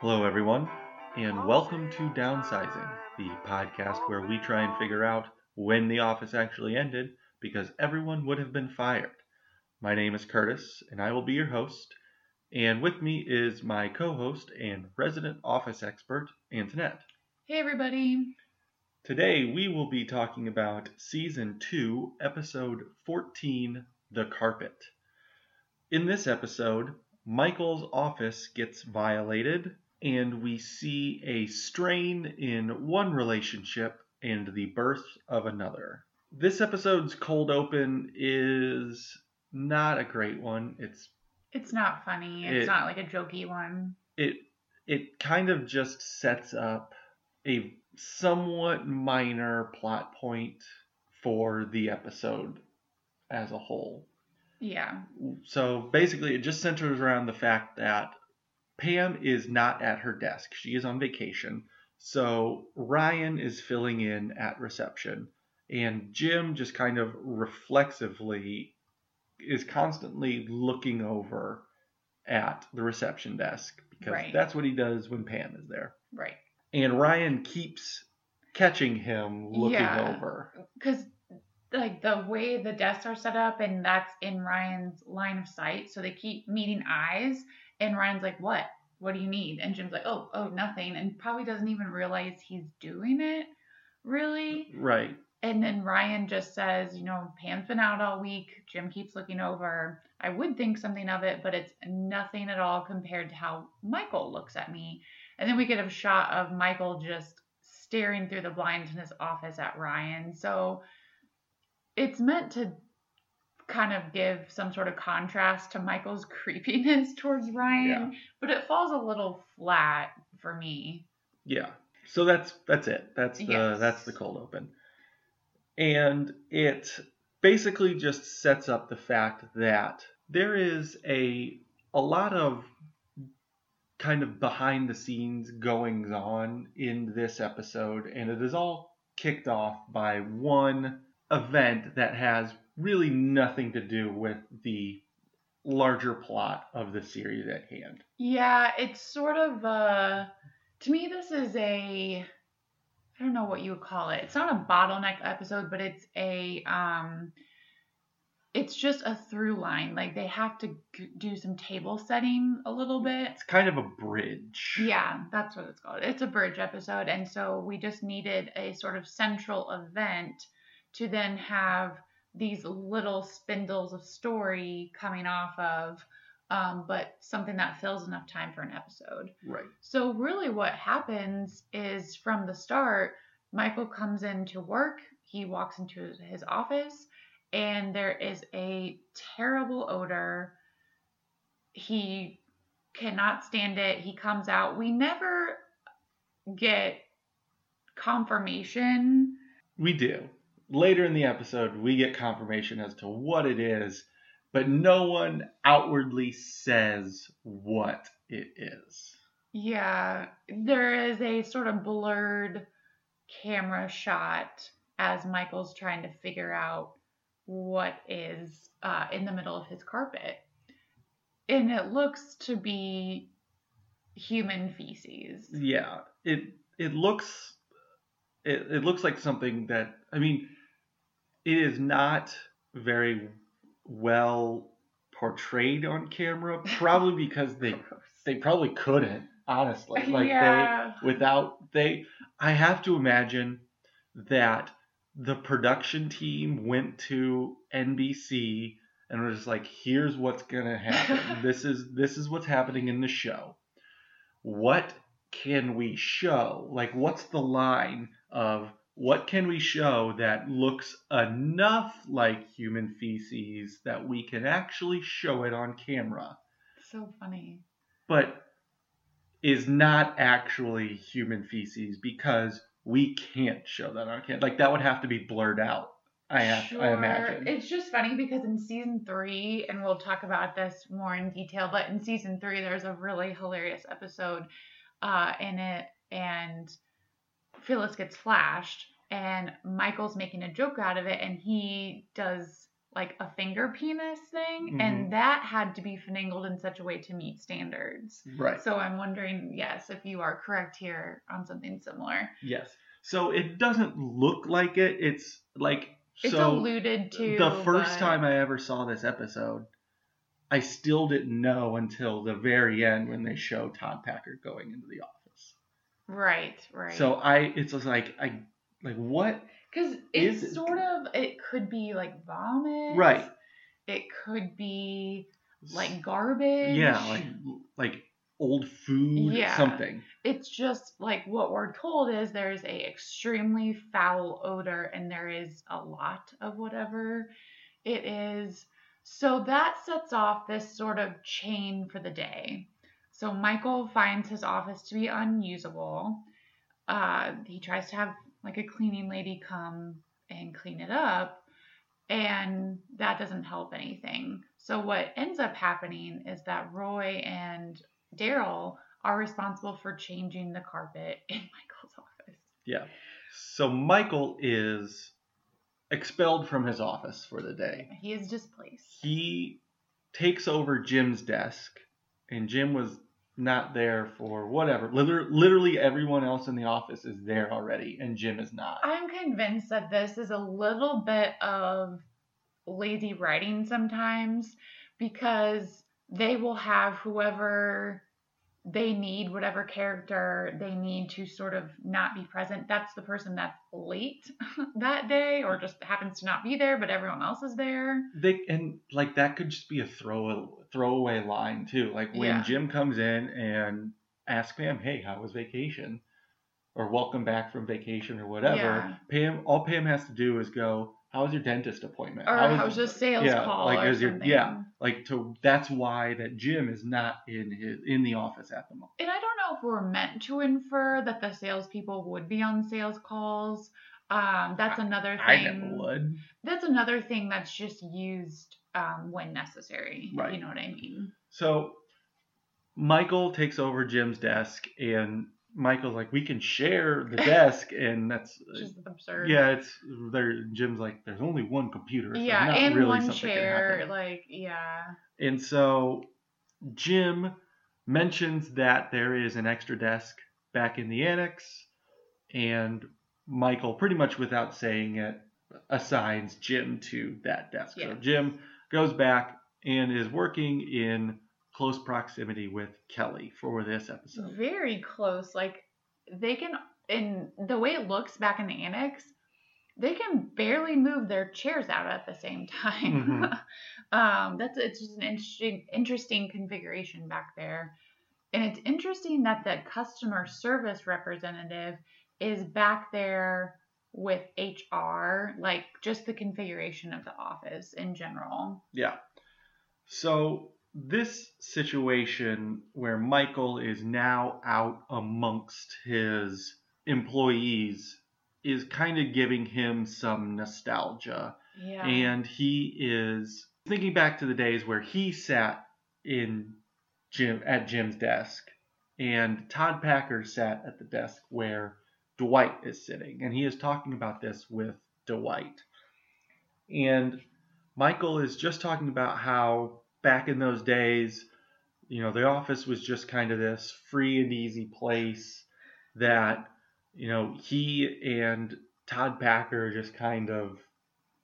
Hello, everyone, and welcome to Downsizing, the podcast where we try and figure out when the office actually ended because everyone would have been fired. My name is Curtis, and I will be your host. And with me is my co host and resident office expert, Antoinette. Hey, everybody. Today, we will be talking about Season 2, Episode 14 The Carpet. In this episode, Michael's office gets violated, and we see a strain in one relationship and the birth of another. This episode's cold open is not a great one. It's It's not funny. It's It- not like a jokey one. it it kind of just sets up a somewhat minor plot point for the episode as a whole. Yeah. So basically, it just centers around the fact that Pam is not at her desk. She is on vacation. So Ryan is filling in at reception. And Jim just kind of reflexively is constantly looking over at the reception desk because Right. that's what he does when Pam is there. Right. And Ryan keeps catching him looking Yeah. over. Because, like, the way the desks are set up, and that's in Ryan's line of sight. So they keep meeting eyes, and Ryan's like, What? What do you need? And Jim's like, Oh, oh, nothing. And probably doesn't even realize he's doing it, really. Right. And then Ryan just says, You know, Pam's been out all week. Jim keeps looking over. I would think something of it, but it's nothing at all compared to how Michael looks at me. And then we get a shot of Michael just staring through the blinds in his office at Ryan. So it's meant to kind of give some sort of contrast to Michael's creepiness towards Ryan, but it falls a little flat for me. Yeah. So that's that's it. That's the Yes. that's the cold open. And it basically just sets up the fact that there is a a lot of kind of behind the scenes goings on in this episode and it is all kicked off by one event that has really nothing to do with the larger plot of the series at hand. Yeah, it's sort of uh to me this is a I don't know what you would call it. It's not a bottleneck episode, but it's a um it's just a through line. Like they have to g- do some table setting a little bit. It's kind of a bridge. Yeah, that's what it's called. It's a bridge episode, and so we just needed a sort of central event to then have these little spindles of story coming off of, um, but something that fills enough time for an episode. Right. So really, what happens is from the start, Michael comes into work. He walks into his- his office, and there is a terrible odor. He cannot stand it. He comes out. We never get confirmation. We do. Later in the episode, we get confirmation as to what it is, but no one outwardly says what it is. Yeah, there is a sort of blurred camera shot as Michael's trying to figure out what is uh, in the middle of his carpet. And it looks to be human feces. Yeah, it it looks it, it looks like something that I mean, it is not very well portrayed on camera, probably because they they probably couldn't honestly. Like Yeah. they without they i have to imagine that the production team went to nbc and was like here's what's gonna happen. This is this is what's happening in the show. What can we show? Like what's the line of what can we show that looks enough like human feces that we can actually show it on camera So funny. but is not actually human feces because we can't show that on camera. Like that would have to be blurred out. I have, I imagine. It's just funny because in season three, and we'll talk about this more in detail, but in season three, there's a really hilarious episode uh, in it, and Phyllis gets flashed, and Michael's making a joke out of it, and he does like a finger penis thing, Mhm. and that had to be finagled in such a way to meet standards. Right. So I'm wondering, yes, if you are correct here on something similar. Yes. So it doesn't look like it. It's like It's so alluded to. the first but- time I ever saw this episode, I still didn't know until the very end when they show Todd Packer going into the office. Right, right. So I, it's just like I, like what? Because Is it's it- sort of, it could be like vomit. Right. It could be like garbage. Yeah, like like old food, Yeah. something. it's just like what we're told is there's a extremely foul odor and there is a lot of whatever it is so that sets off this sort of chain for the day so michael finds his office to be unusable uh, he tries to have like a cleaning lady come and clean it up and that doesn't help anything so what ends up happening is that roy and darryl are responsible for changing the carpet in Michael's office. Yeah. So Michael is expelled from his office for the day. He is displaced. He takes over Jim's desk, and Jim was not there for whatever. Liter- Literally everyone else in the office is there already, and Jim is not. I'm convinced that this is a little bit of lazy writing sometimes because they will have whoever they need, whatever character they need to sort of not be present. That's the person that's late that day or just happens to not be there, but everyone else is there. They and like that could just be a throw throwaway line too. Like when Yeah. Jim comes in and asks Pam, "Hey, how was vacation?" or "Welcome back from vacation" or whatever. Yeah. Pam, all Pam has to do is go, "How was your dentist appointment?" Or How was, the sales yeah, call like, or is your- yeah. like to that's why that Jim is not in his in the office at the moment. And I don't know if we're meant to infer that the salespeople would be on sales calls. Um, that's another thing. I never would. That's another thing that's just used um, when necessary. Right. You know what I mean? So Michael takes over Jim's desk, and Michael's like, "We can share the desk," and that's Just absurd. yeah, it's there. Jim's like, "There's only one computer, so Yeah, not and really one chair, like yeah. And so Jim mentions that there is an extra desk back in the annex, and Michael, pretty much without saying it, assigns Jim to that desk. So Yeah. Jim goes back and is working in close proximity with Kelly for this episode. Very close. Like they can, in the way it looks back in the annex, they can barely move their chairs out at the same time. um, that's it's just an interesting, interesting configuration back there, and it's interesting that the customer service representative is back there with HR, like just the configuration of the office in general. Yeah. So this situation where Michael is now out amongst his employees is kind of giving him some nostalgia. Yeah. And he is thinking back to the days where he sat in Jim at Jim's desk and Todd Packer sat at the desk where Dwight is sitting and he is talking about this with Dwight. And Michael is just talking about how back in those days, you know, the office was just kind of this free and easy place that, you know, he and Todd Packer just kind of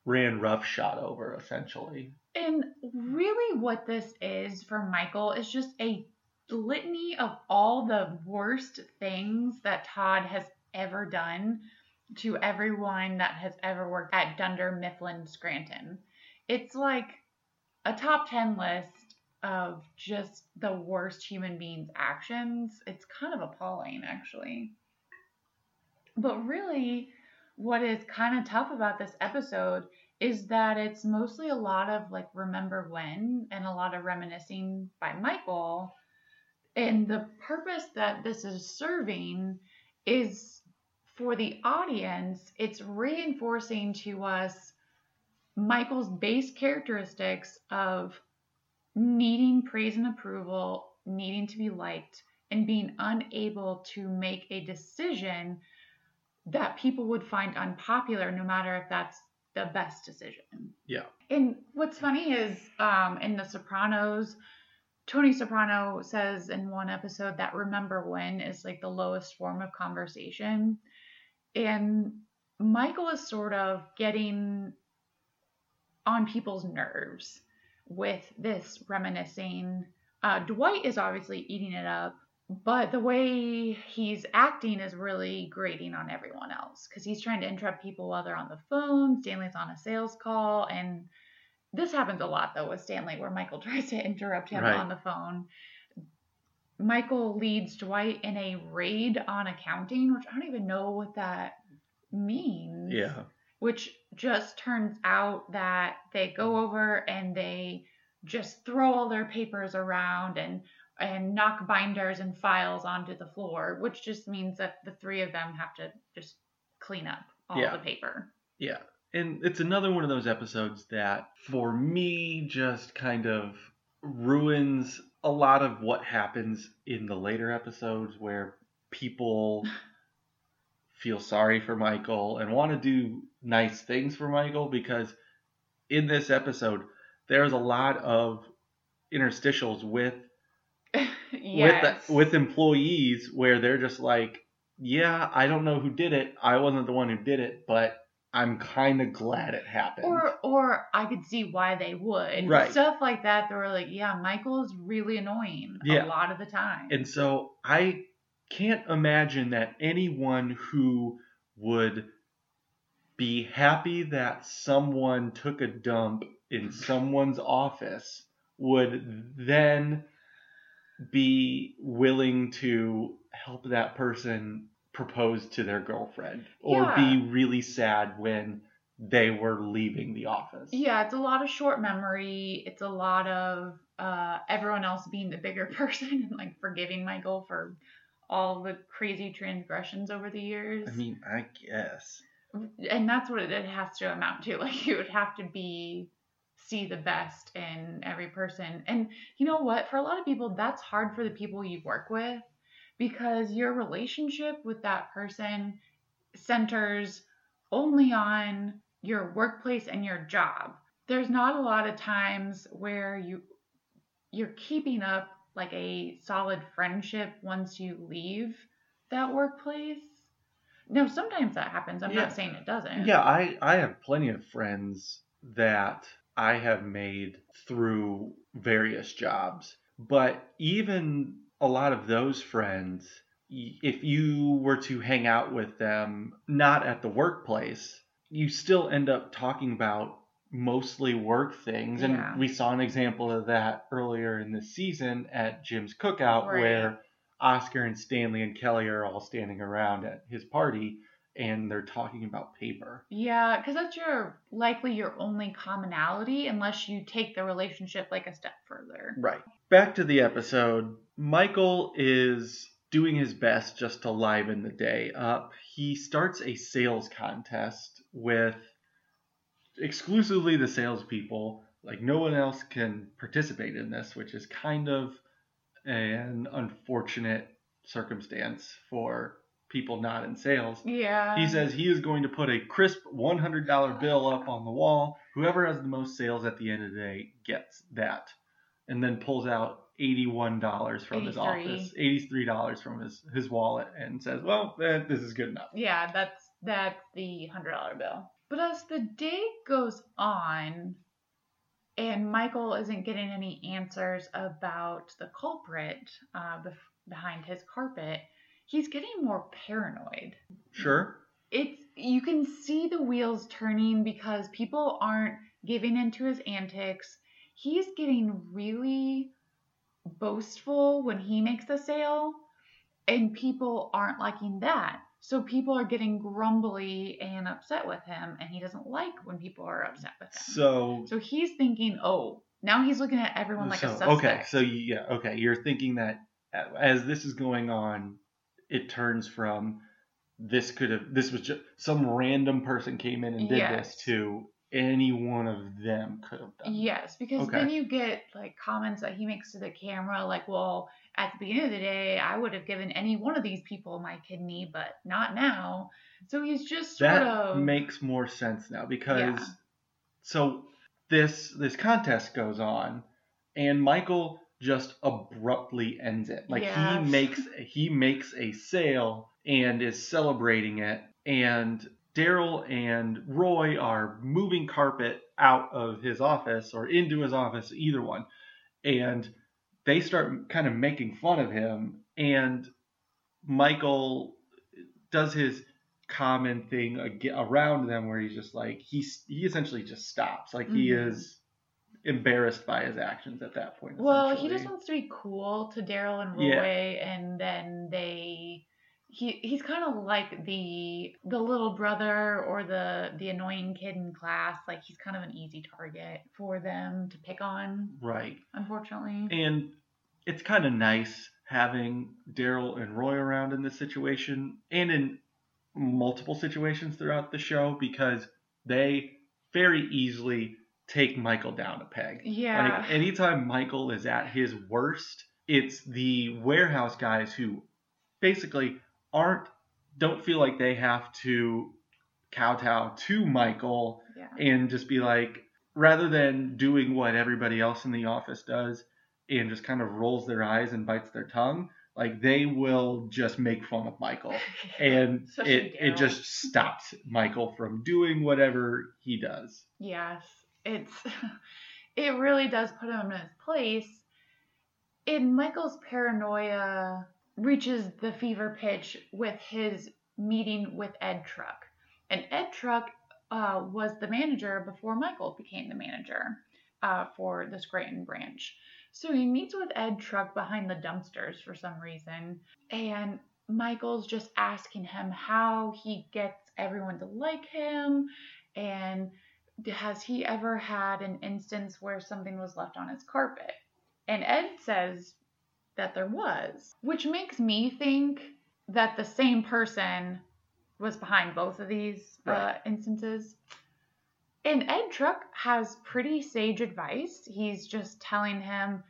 ran roughshod over essentially. And really, what this is for Michael is just a litany of all the worst things that Todd has ever done to everyone that has ever worked at Dunder Mifflin Scranton. It's like a top 10 list of just the worst human beings' actions. It's kind of appalling, actually. But really, what is kind of tough about this episode is that it's mostly a lot of like remember when and a lot of reminiscing by Michael. And the purpose that this is serving is for the audience, it's reinforcing to us Michael's base characteristics of needing praise and approval, needing to be liked, and being unable to make a decision that people would find unpopular, no matter if that's the best decision. Yeah. And what's funny is um, in The Sopranos, Tony Soprano says in one episode that remember when is like the lowest form of conversation. And Michael is sort of getting on people's nerves with this reminiscing. Uh, Dwight is obviously eating it up, but the way he's acting is really grating on everyone else because he's trying to interrupt people while they're on the phone. Stanley's on a sales call, and this happens a lot though with Stanley, where Michael tries to interrupt him Right. on the phone. Michael leads Dwight in a raid on accounting, which I don't even know what that means Yeah. which just turns out that they go mm. over and they just throw all their papers around and and knock binders and files onto the floor, which just means that the three of them have to just clean up all Yeah. the paper. Yeah. And it's another one of those episodes that, for me, just kind of ruins a lot of what happens in the later episodes where people feel sorry for Michael and want to do nice things for Michael because in this episode, there's a lot of interstitials with yes. with the, with employees where they're just like, yeah, I don't know who did it. I wasn't the one who did it, but I'm kind of glad it happened. or or I could see why they would. Right. Stuff like that. They were like, yeah, Michael's really annoying Yeah. a lot of the time. and so I can't imagine that anyone who would be happy that someone took a dump in someone's office would then be willing to help that person propose to their girlfriend or Yeah. be really sad when they were leaving the office. Yeah, it's a lot of short memory. It's a lot of uh, everyone else being the bigger person and like forgiving Michael for all the crazy transgressions over the years. I mean, I guess. and that's what it, has to amount to. Like you would have to be see the best in every person. And you know what? For a lot of people, that's hard for the people you work with because your relationship with that person centers only on your workplace and your job. There's not a lot of times where you you're keeping up like a solid friendship once you leave that workplace. No, sometimes that happens. I'm Yeah. not saying it doesn't. Yeah, I, I have plenty of friends that I have made through various jobs. But even a lot of those friends, if you were to hang out with them not at the workplace, you still end up talking about mostly work things. And Yeah. we saw an example of that earlier in the season at Jim's cookout Right. where Oscar and Stanley and Kelly are all standing around at his party and they're talking about paper. Yeah, because that's your likely your only commonality unless you take the relationship like a step further. Right. Back to the episode. Michael is doing his best just to liven the day up. He starts a sales contest with exclusively the salespeople. Like no one else can participate in this, which is kind of an unfortunate circumstance for people not in sales. Yeah. He says he is going to put a crisp $100 bill up on the wall. Whoever has the most sales at the end of the day gets that. And then pulls out $81 from his office, $83 from his, his wallet, and says, Well, eh, this is good enough. Yeah, that's that's the hundred dollar bill. But as the day goes on, and Michael isn't getting any answers about the culprit uh, bef- behind his carpet, he's getting more paranoid. Sure. It's you can see the wheels turning because people aren't giving into his antics. He's getting really boastful when he makes the sale, and people aren't liking that. So people are getting grumbly and upset with him, and he doesn't like when people are upset with him. So, So he's thinking, oh, now he's looking at everyone like so a suspect. okay. So, yeah, okay. You're thinking that as this is going on, it turns from this could have, this was just some random person came in and did Yes. this to any one of them could have done. Yes, because Okay. then you get like comments that he makes to the camera, like, well, at the beginning of the day, I would have given any one of these people my kidney, but not now. So he's just sort that of. makes more sense now because Yeah. so this this contest goes on and Michael just abruptly ends it. Like he makes he makes a sale and is celebrating it and Darryl and Roy are moving carpet out of his office or into his office, either one. And they start kind of making fun of him and Michael does his common thing around them where he's just like he's he essentially just stops like he Mhm. is embarrassed by his actions at that point Well, he just wants to be cool to Darryl and Yeah. Roy, and then they. He, he's kind of like the the little brother or the the annoying kid in class. Like he's kind of an easy target for them to pick on, right unfortunately. and it's kind of nice having Darryl and Roy around in this situation and in multiple situations throughout the show because they very easily take Michael down a peg Yeah. Like anytime Michael is at his worst, it's the warehouse guys who basically aren't don't feel like they have to kowtow to Michael yeah. and just be like rather than doing what everybody else in the office does and just kind of rolls their eyes and bites their tongue, like they will just make fun of Michael. And it, it just stops Michael from doing whatever he does. Yes, it's it really does put him in his place. In Michael's paranoia reaches the fever pitch with his meeting with Ed Truck. And Ed Truck uh, was the manager before Michael became the manager uh, for the Scranton branch. So he meets with Ed Truck behind the dumpsters for some reason, and Michael's just asking him how he gets everyone to like him and has he ever had an instance where something was left on his carpet? And Ed says that there was, which makes me think that the same person was behind both of these uh, Right. instances. And Ed Truck has pretty sage advice. He's just telling him,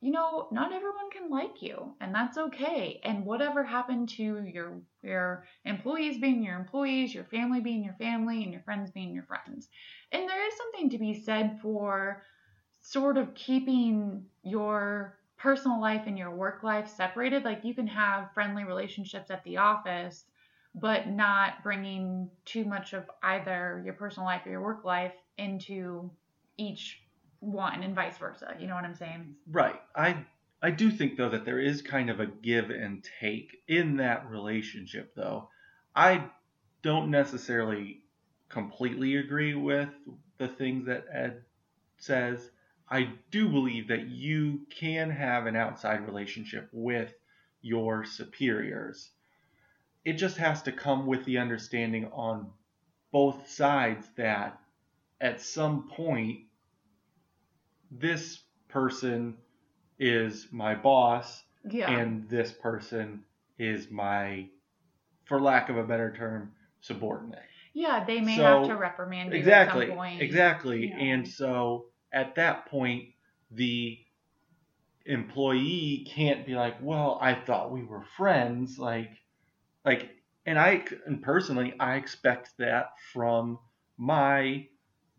you know, not everyone can like you, and that's okay. And whatever happened to your your employees being your employees, your family being your family, and your friends being your friends. And there is something to be said for sort of keeping your personal life and your work life separated. Like you can have friendly relationships at the office, but not bringing too much of either your personal life or your work life into each one and vice versa. You know what I'm saying? Right. I I do think though that there is kind of a give and take in that relationship though. I don't necessarily completely agree with the things that Ed says. I do believe that you can have an outside relationship with your superiors. It just has to come with the understanding on both sides that at some point this person is my boss Yeah. and this person is my for lack of a better term subordinate yeah, they may So- have to reprimand you exactly at some point. exactly Yeah. and so at that point the employee can't be like well i thought we were friends like like and i and personally i expect that from my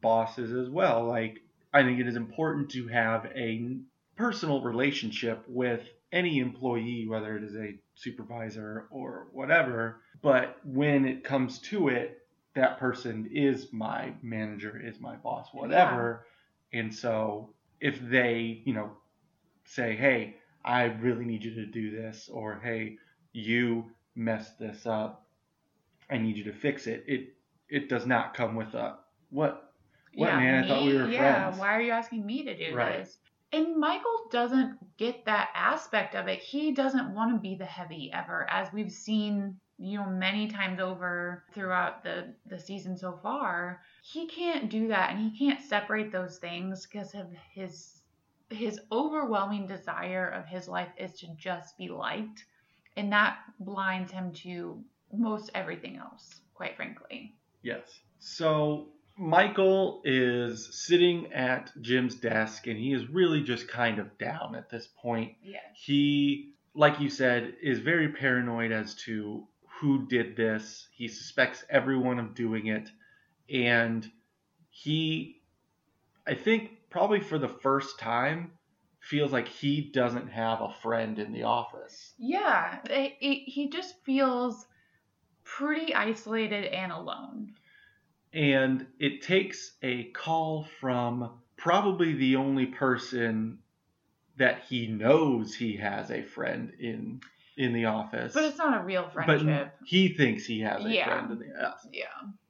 bosses as well. Like i think it is important to have a personal relationship with any employee whether it is a supervisor or whatever. But when it comes to it that person is my manager, is my boss, whatever. And so if they, you know, say, hey, I really need you to do this, or hey, you messed this up, I need you to fix it. It it does not come with a what what yeah, man? I thought we me? were yeah, friends. why are you asking me to do Right. this? And Michael doesn't get that aspect of it. He doesn't want to be the heavy ever, as we've seen, you know, many times over throughout the the season so far. He can't do that, and he can't separate those things because of his his overwhelming desire of his life is to just be liked, and that blinds him to most everything else. Quite frankly. Yes. So Michael is sitting at Jim's desk and he is really just kind of down at this point. Yes. He, like you said, is very paranoid as to who did this. He suspects everyone of doing it. And he, I think, probably for the first time, feels like he doesn't have a friend in the office. Yeah. It, it, he just feels pretty isolated and alone. And it takes a call from probably the only person that he knows he has a friend in in the office. But it's not a real friendship. But he thinks he has a Yeah. friend in the office. yeah.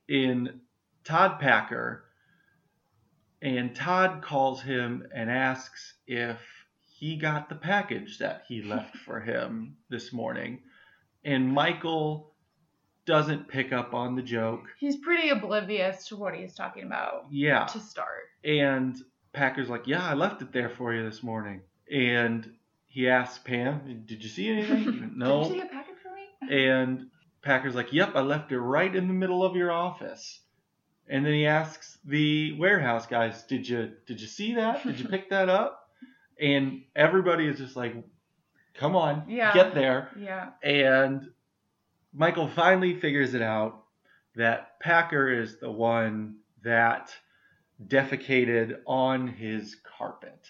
in Todd Packer, and Todd calls him and asks if he got the package that he left for him this morning. And Michael doesn't pick up on the joke. He's pretty oblivious to what he's talking about Yeah. to start. And Packer's like, Yeah, I left it there for you this morning. And he asks Pam, Did you see anything? no. Did you see a package for me? And Packer's like, Yep, I left it right in the middle of your office. And then he asks the warehouse guys, Did you did you see that? Did you pick that up? And everybody is just like, Come on, Yeah. get there. Yeah. And Michael finally figures it out that Packer is the one that defecated on his carpet.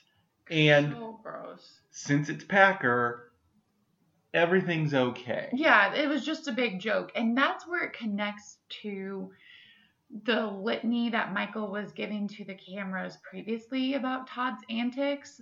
And so gross. Since it's Packer, everything's okay. Yeah, it was just a big joke. And that's where it connects to the litany that Michael was giving to the cameras previously about Todd's antics.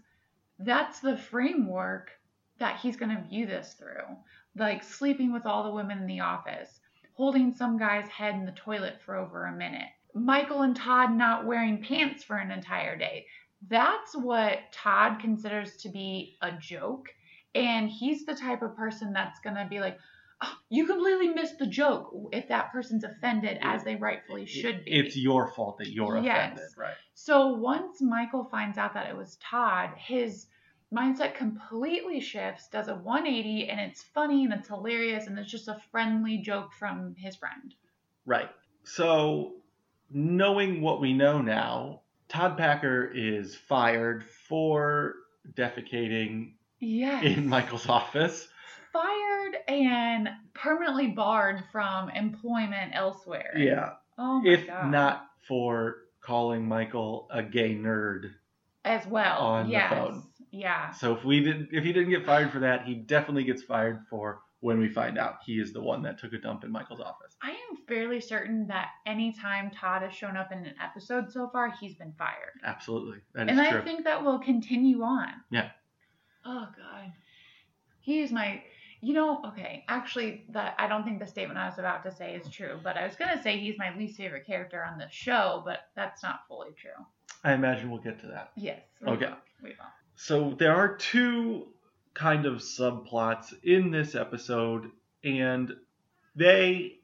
That's the framework that he's going to view this through. Like sleeping with all the women in the office, holding some guy's head in the toilet for over a minute, Michael and Todd not wearing pants for an entire day. That's what Todd considers to be a joke. And he's the type of person that's going to be like, "Oh, you completely missed the joke if that person's offended as they rightfully should be. It's your fault that you're Yes. offended, right? So once Michael finds out that it was Todd, his mindset completely shifts, does a 180, and it's funny and it's hilarious and it's just a friendly joke from his friend. Right. So, knowing what we know now, Todd Packer is fired for defecating Yes. in Michael's office. Fired and permanently barred from employment elsewhere. Yeah. Oh my If god. not for calling Michael a gay nerd. as well. on the phone. Yeah. So if we didn't if he didn't get fired for that, he definitely gets fired for when we find out he is the one that took a dump in Michael's office. I am fairly certain that anytime Todd has shown up in an episode so far, he's been fired. Absolutely. That is and true. I think that will continue on. Yeah. Oh god. He is my you know, okay, actually that I don't think the statement I was about to say is true, but I was gonna say he's my least favorite character on the show, but that's not fully true. I imagine we'll get to that. Yes. Okay. will, We will. So there are two kind of subplots in this episode, and they,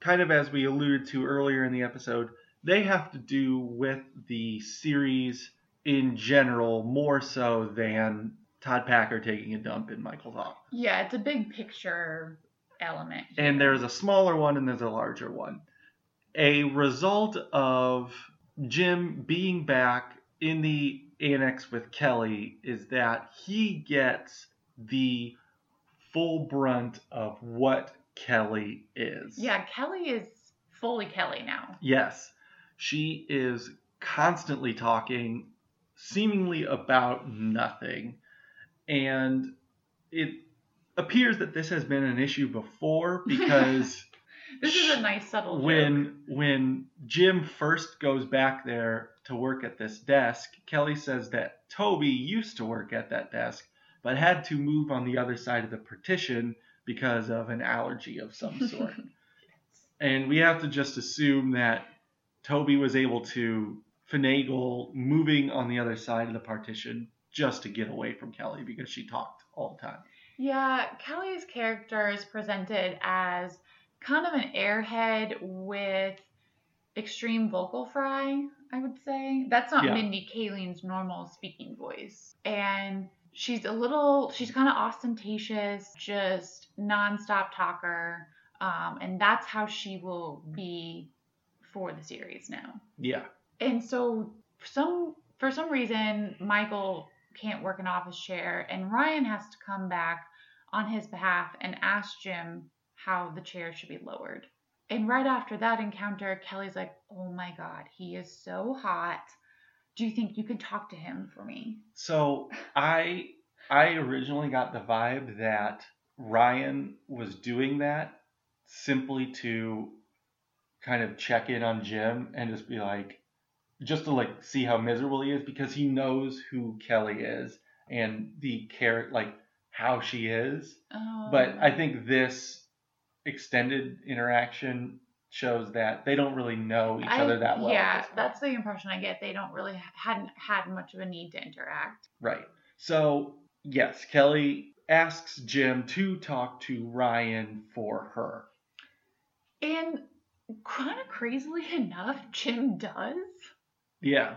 kind of as we alluded to earlier in the episode, they have to do with the series in general more so than Todd Packer taking a dump in Michael's office. Yeah, it's a big picture element. And there's a smaller one and there's a larger one. A result of Jim being back in the annex with Kelly is that he gets the full brunt of what Kelly is. Yeah, Kelly is fully Kelly now. Yes. She is constantly talking, seemingly about nothing. And it appears that this has been an issue before because This is a nice subtle joke. when when Jim first goes back there to work at this desk, Kelly says that Toby used to work at that desk, but had to move on the other side of the partition because of an allergy of some sort. and we have to just assume that Toby was able to finagle moving on the other side of the partition just to get away from Kelly because she talked all the time. Yeah, Kelly's character is presented as kind of an airhead with extreme vocal fry, I would say. That's not Yeah. Mindy Kaling's normal speaking voice. And she's a little, she's kind of ostentatious, just nonstop talker. Um, and that's how she will be for the series now. Yeah. And so some for some reason Michael can't work an office chair and Ryan has to come back on his behalf and ask Jim how the chair should be lowered. And right after that encounter, Kelly's like, "Oh my god, he is so hot. Do you think you could talk to him for me?" So I I originally got the vibe that Ryan was doing that simply to kind of check in on Jim and just be like just to like see how miserable he is because he knows who Kelly is and the character like how she is. Oh. But I think this extended interaction shows that they don't really know each I- other that well. Yeah, that's the impression I get. They don't really hadn't had much of a need to interact. Right. So, yes, Kelly asks Jim to talk to Ryan for her. And kind of crazily enough, Jim does. Yeah.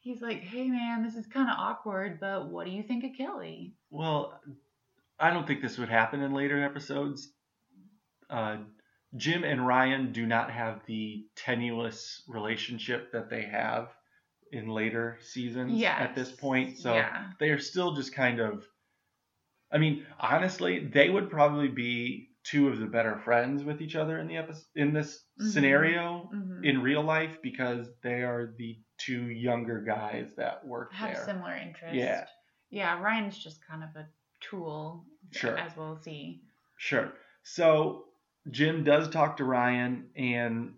He's like, "Hey man, this is kind of awkward, but what do you think of Kelly?" Well, I don't think this would happen in later episodes. Uh, Jim and Ryan do not have the tenuous relationship that they have in later seasons Yes. at this point. So Yeah. they are still just kind of. I mean, honestly, they would probably be two of the better friends with each other in the episode in this Mhm. scenario hmm in real life because they are the two younger guys that work Have there. similar interests. Yeah. Yeah, Ryan's just kind of a tool, Sure. as we'll see. Sure. So Jim does talk to Ryan, and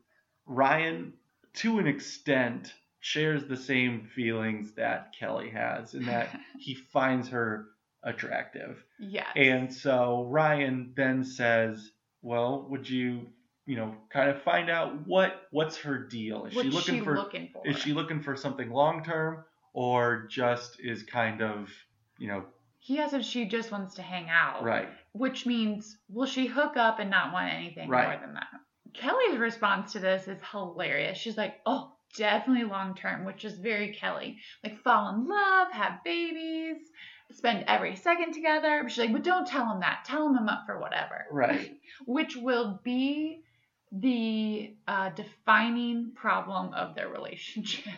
Ryan, to an extent, shares the same feelings that Kelly has, in that he finds her attractive. yes. And so Ryan then says, "Well, would you, you know, kind of find out what what's her deal? Is What's she looking she for looking for? is she looking for something long term, or just is kind of, you know, He asked if she just wants to hang out. right, Which means, will she hook up and not want anything Right. more than that? Kelly's response to this is hilarious. She's like, oh, definitely long term, which is very Kelly. Like, fall in love, have babies, spend every second together. But she's like, but don't tell him that. Tell him I'm up for whatever. right, Which will be the uh, defining problem of their relationship.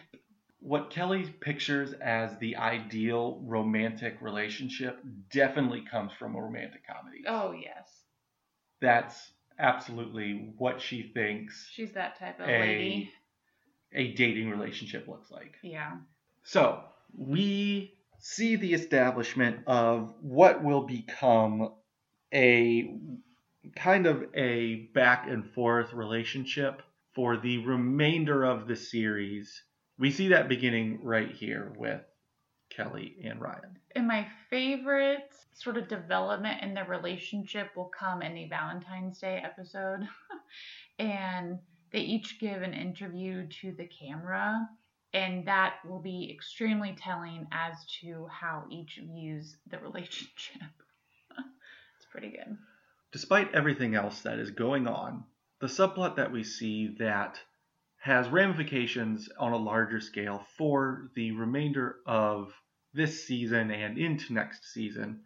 What Kelly pictures as the ideal romantic relationship definitely comes from a romantic comedy. Oh, yes. That's absolutely what she thinks She's that type of A- lady. a dating relationship looks like. Yeah. So, we see the establishment of what will become a kind of a back and forth relationship for the remainder of the series. We see that beginning right here with Kelly and Ryan. And my favorite sort of development in their relationship will come in the Valentine's Day episode. and they each give an interview to the camera. And that will be extremely telling as to how each views the relationship. it's pretty good. Despite everything else that is going on, the subplot that we see that has ramifications on a larger scale for the remainder of this season and into next season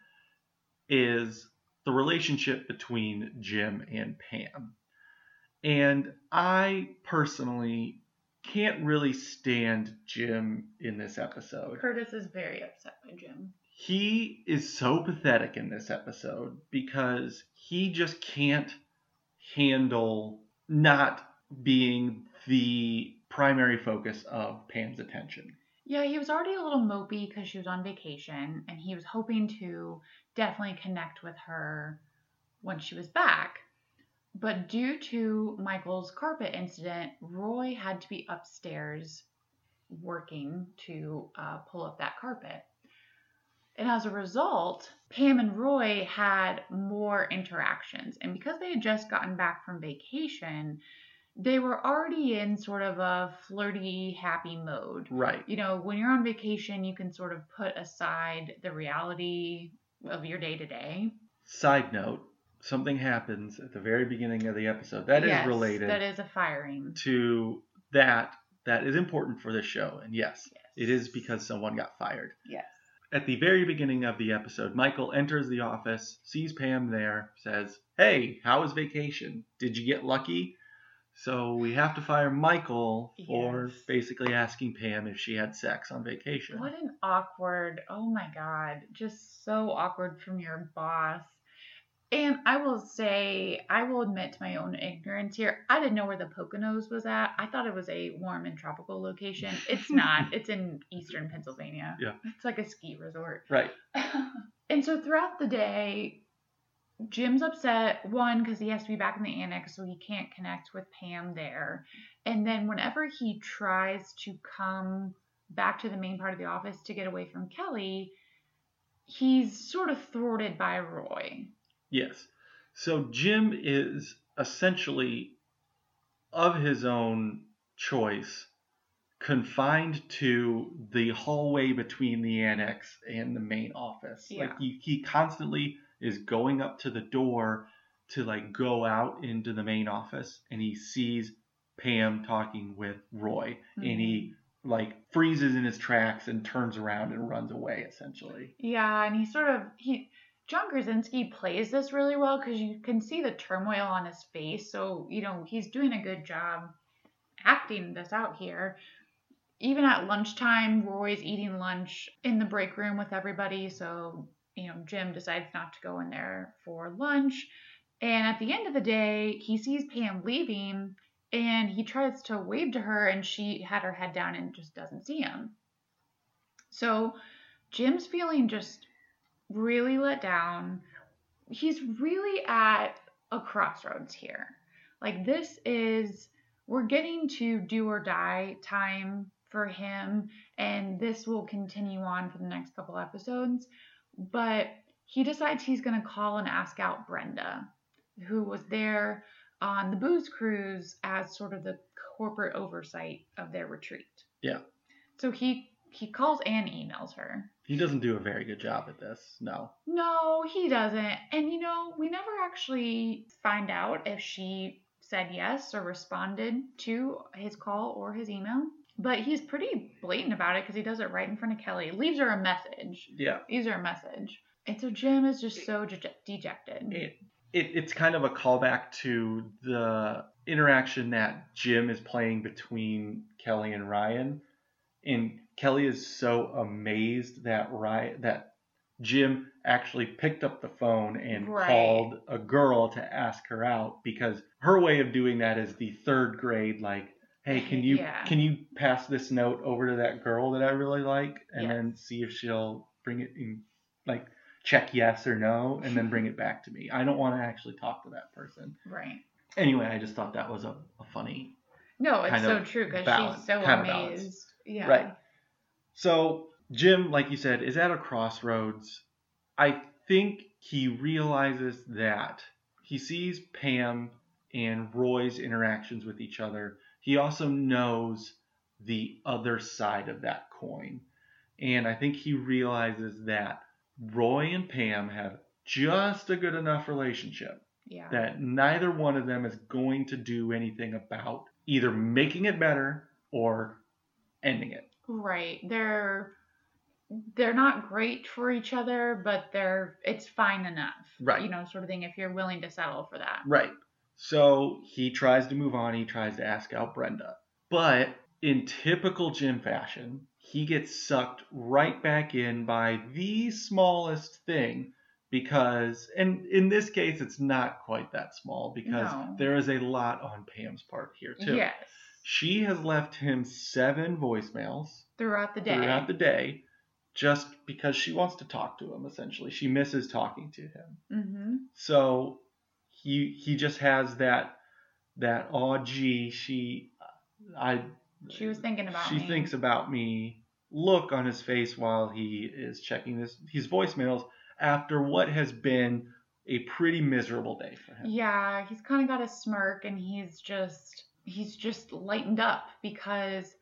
is the relationship between Jim and Pam. And I personally can't really stand Jim in this episode. Curtis is very upset by Jim. He is so pathetic in this episode because he just can't handle not being the primary focus of Pam's attention. Yeah, he was already a little mopey because she was on vacation, and he was hoping to definitely connect with her when she was back. But due to Michael's carpet incident, Roy had to be upstairs working to uh, pull up that carpet. And as a result, Pam and Roy had more interactions. And because they had just gotten back from vacation, they were already in sort of a flirty, happy mode Right. you know, when you're on vacation, you can sort of put aside the reality of your day to day. Side note, something happens at the very beginning of the episode that is related That is a firing. to that that is important for this show. And yes, Yes. it is because someone got fired. Yes. At the very beginning of the episode, Michael enters the office, sees Pam there, says, Hey, how was vacation? Did you get lucky? So we have to fire Michael for Yes. basically asking Pam if she had sex on vacation. What an awkward, oh my god, just so awkward from your boss. And I will say, I will admit to my own ignorance here. I didn't know where the Poconos was at. I thought it was a warm and tropical location. It's not. it's in eastern Pennsylvania. Yeah. It's like a ski resort. Right. and so throughout the day, Jim's upset, one, because he has to be back in the annex, so he can't connect with Pam there. And then whenever he tries to come back to the main part of the office to get away from Kelly, he's sort of thwarted by Roy. Yes. So Jim is essentially of his own choice confined to the hallway between the annex and the main office. Like Yeah. he, he constantly is going up to the door to like go out into the main office and he sees Pam talking with Roy and he mm-hmm. like freezes in his tracks and turns around and runs away essentially. Yeah, and he sort of he John Krasinski plays this really well because you can see the turmoil on his face. So you know he's doing a good job acting this out here. Even at lunchtime, Roy's eating lunch in the break room with everybody. So you know Jim decides not to go in there for lunch. And at the end of the day, he sees Pam leaving and he tries to wave to her, and she had her head down and just doesn't see him. So Jim's feeling just really let down. He's really at a crossroads here. Like, this is, we're getting to do or die time for him, and this will continue on for the next couple episodes. But he decides he's going to call and ask out Brenda, who was there on the booze cruise as sort of the corporate oversight of their retreat. Yeah. So he he calls and emails her. He doesn't do a very good job at this. No. No, he doesn't. And you know, we never actually find out if she said yes or responded to his call or his email. But he's pretty blatant about it because he does it right in front of Kelly. Leaves her a message. Yeah. Leaves her a message. And so Jim is just so dej- dejected. it, it it's kind of a callback to the interaction that Jim is playing between Kelly and Ryan, and Kelly is so amazed that Ryan that Jim actually picked up the phone and Right. called a girl to ask her out because her way of doing that is the third grade like hey can you Yeah. can you pass this note over to that girl that I really like and Yes. then see if she'll bring it in like check yes or no and then bring it back to me. I don't want to actually talk to that person. Right. Anyway, I just thought that was a, a funny. No, it's so true because she's so amazed. Yeah. Right. So Jim, like you said, is at a crossroads. I think he realizes that he sees Pam and Roy's interactions with each other. He also knows the other side of that coin. And I think he realizes that Roy and Pam have just a good enough relationship Yeah. that neither one of them is going to do anything about either making it better or ending it. Right. They're they're not great for each other, but they're it's fine enough. Right. You know, sort of thing if you're willing to settle for that. Right. So he tries to move on. He tries to ask out Brenda. But in typical Jim fashion, he gets sucked right back in by the smallest thing because, and in this case, it's not quite that small because No. there is a lot on Pam's part here, too. Yes. She has left him seven voicemails Throughout the day. throughout the day just because she wants to talk to him, essentially. She misses talking to him. mm-hmm. So he he just has that that oh gee she I She was thinking about she me. thinks about me look on his face while he is checking this his voicemails after what has been a pretty miserable day for him. Yeah, he's kind of got a smirk and he's just he's just lightened up because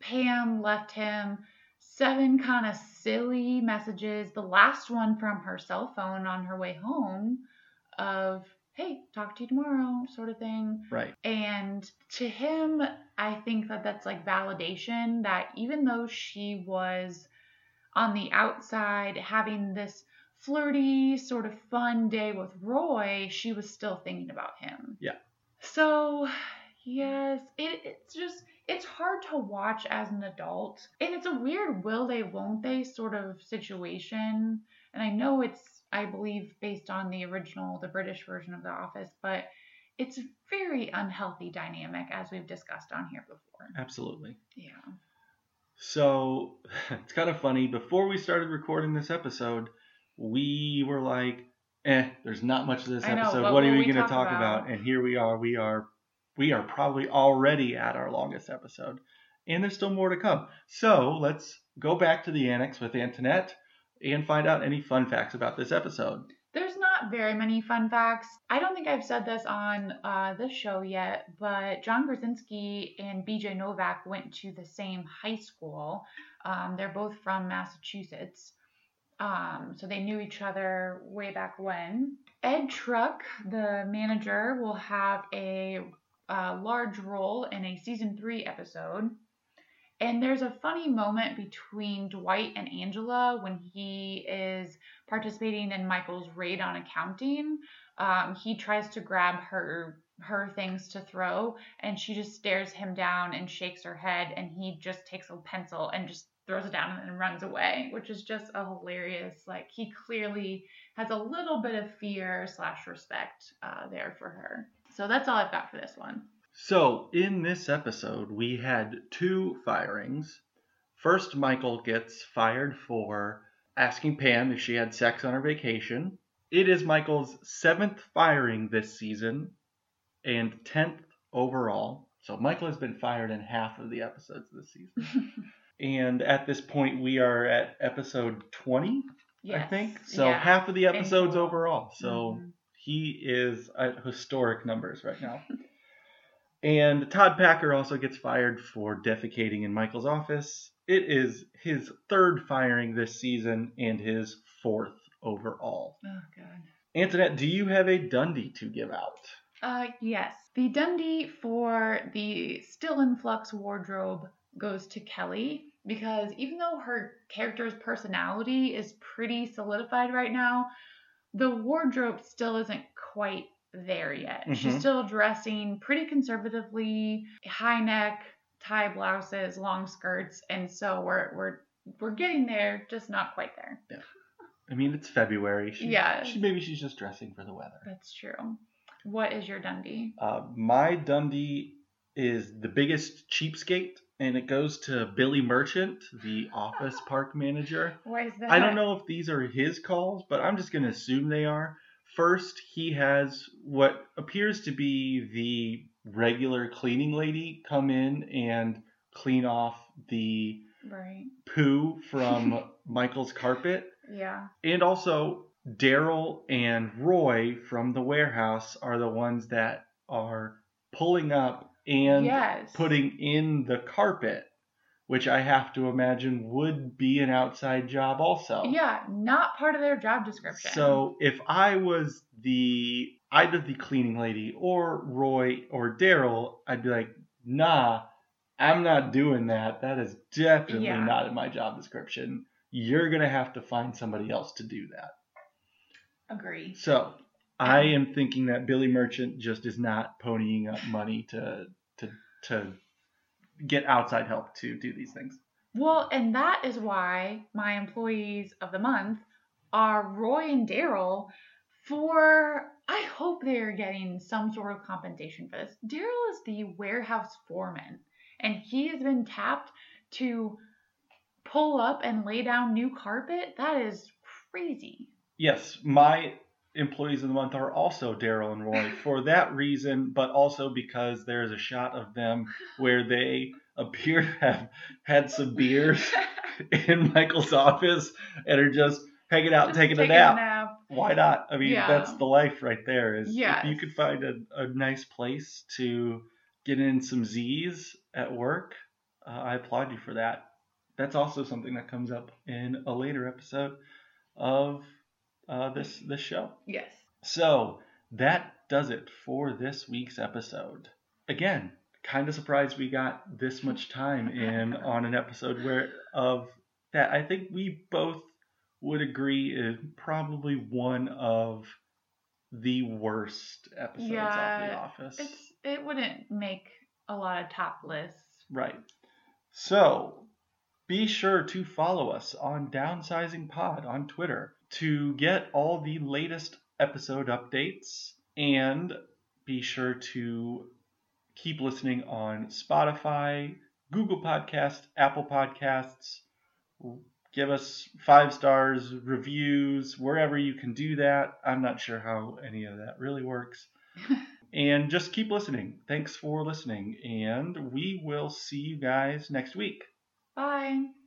Pam left him seven kind of silly messages. The last one from her cell phone on her way home of hey, talk to you tomorrow sort of thing. Right. And to him, I think that that's like validation that even though she was on the outside having this flirty, sort of fun day with Roy, she was still thinking about him. Yeah. So, Yes, it, it's just it's hard to watch as an adult, and it's a weird will they won't they sort of situation. And I know it's I believe based on the original, the British version of The Office, but it's a very unhealthy dynamic as we've discussed on here before. Absolutely. Yeah. So it's kind of funny. Before we started recording this episode, we were like, "Eh, there's not much of this know, episode. what are we we going to talk talk about?" about?" And here we are. We are we are probably already at our longest episode, and there's still more to come. So let's go back to the annex with Antoinette and find out any fun facts about this episode. There's not very many fun facts. I don't think I've said this on uh, this show yet, but John Krasinski and BJ Novak went to the same high school. Um, they're both from Massachusetts. Um, so they knew each other way back when. Ed Truck, the manager, will have a, uh large role in a season three episode. And there's a funny moment between Dwight and Angela when he is participating in Michael's raid on accounting. Um, he tries to grab her her things to throw, and she just stares him down and shakes her head, and he just takes a pencil and just throws it down and runs away, which is just a hilarious. Like he clearly has a little bit of fear slash respect uh, there for her. So that's all I've got for this one. So, in this episode, we had two firings. First, Michael gets fired for asking Pam if she had sex on her vacation. It is Michael's seventh firing this season and 10th overall. So, Michael has been fired in half of the episodes this season. and at this point, we are at episode 20, I think. So, Yeah. half of the episodes overall. So, Mhm. he is at historic numbers right now. and Todd Packer also gets fired for defecating in Michael's office. It is his third firing this season and his fourth overall. Oh god. Antoinette, do you have a Dundie to give out? Uh, yes. The Dundie for the still in flux wardrobe goes to Kelly because even though her character's personality is pretty solidified right now, the wardrobe still isn't quite there yet. She's Mhm. still dressing pretty conservatively, high neck, tie blouses, long skirts, and so we're we're we're getting there, just not quite there. Yeah. I mean, it's February. She, Yeah. She, maybe she's just dressing for the weather. That's true. What is your Dundie? Uh, my Dundie is the biggest cheapskate, and it goes to Billy Merchant, the office park manager. Why is that? I don't know if these are his calls, but I'm just going to assume they are. First, he has what appears to be the regular cleaning lady come in and clean off the Right. poo from Michael's carpet. Yeah. And also, Darryl and Roy from the warehouse are the ones that are pulling up and yes. putting in the carpet, which I have to imagine would be an outside job also. Yeah, not part of their job description. So if I was the either the cleaning lady or Roy or Darryl, I'd be like, nah, I'm not doing that. That is definitely Yeah. not in my job description. You're gonna have to find somebody else to do that. agree. So I um, am thinking that Billy Merchant just is not ponying up money to to to get outside help to do these things. Well, and that is why my employees of the month are Roy and Darryl for I hope they're getting some sort of compensation for this. Darryl is the warehouse foreman and he has been tapped to pull up and lay down new carpet. That is crazy. Yes, my employees of the month are also Darryl and Roy for that reason, but also because there is a shot of them where they appear to have had some beers in Michael's office and are just hanging out Just taking a taking nap. Why not? I mean, Yeah. that's the life right there. Is Yes. if you could find a, a nice place to get in some Z's at work, uh, I applaud you for that. That's also something that comes up in a later episode of uh, this this show. Yes. So that does it for this week's episode. Again, kind of surprised we got this much time in on an episode where of that I think we both would agree is probably one of the worst episodes of The Office. It's it wouldn't make a lot of top lists. Right. So be sure to follow us on Downsizing Pod on Twitter to get all the latest episode updates and be sure to keep listening on Spotify, Google Podcast, Apple Podcasts. Give us five stars, reviews, wherever you can do that. I'm not sure how any of that really works. and just keep listening. Thanks for listening, and we will see you guys next week. Bye.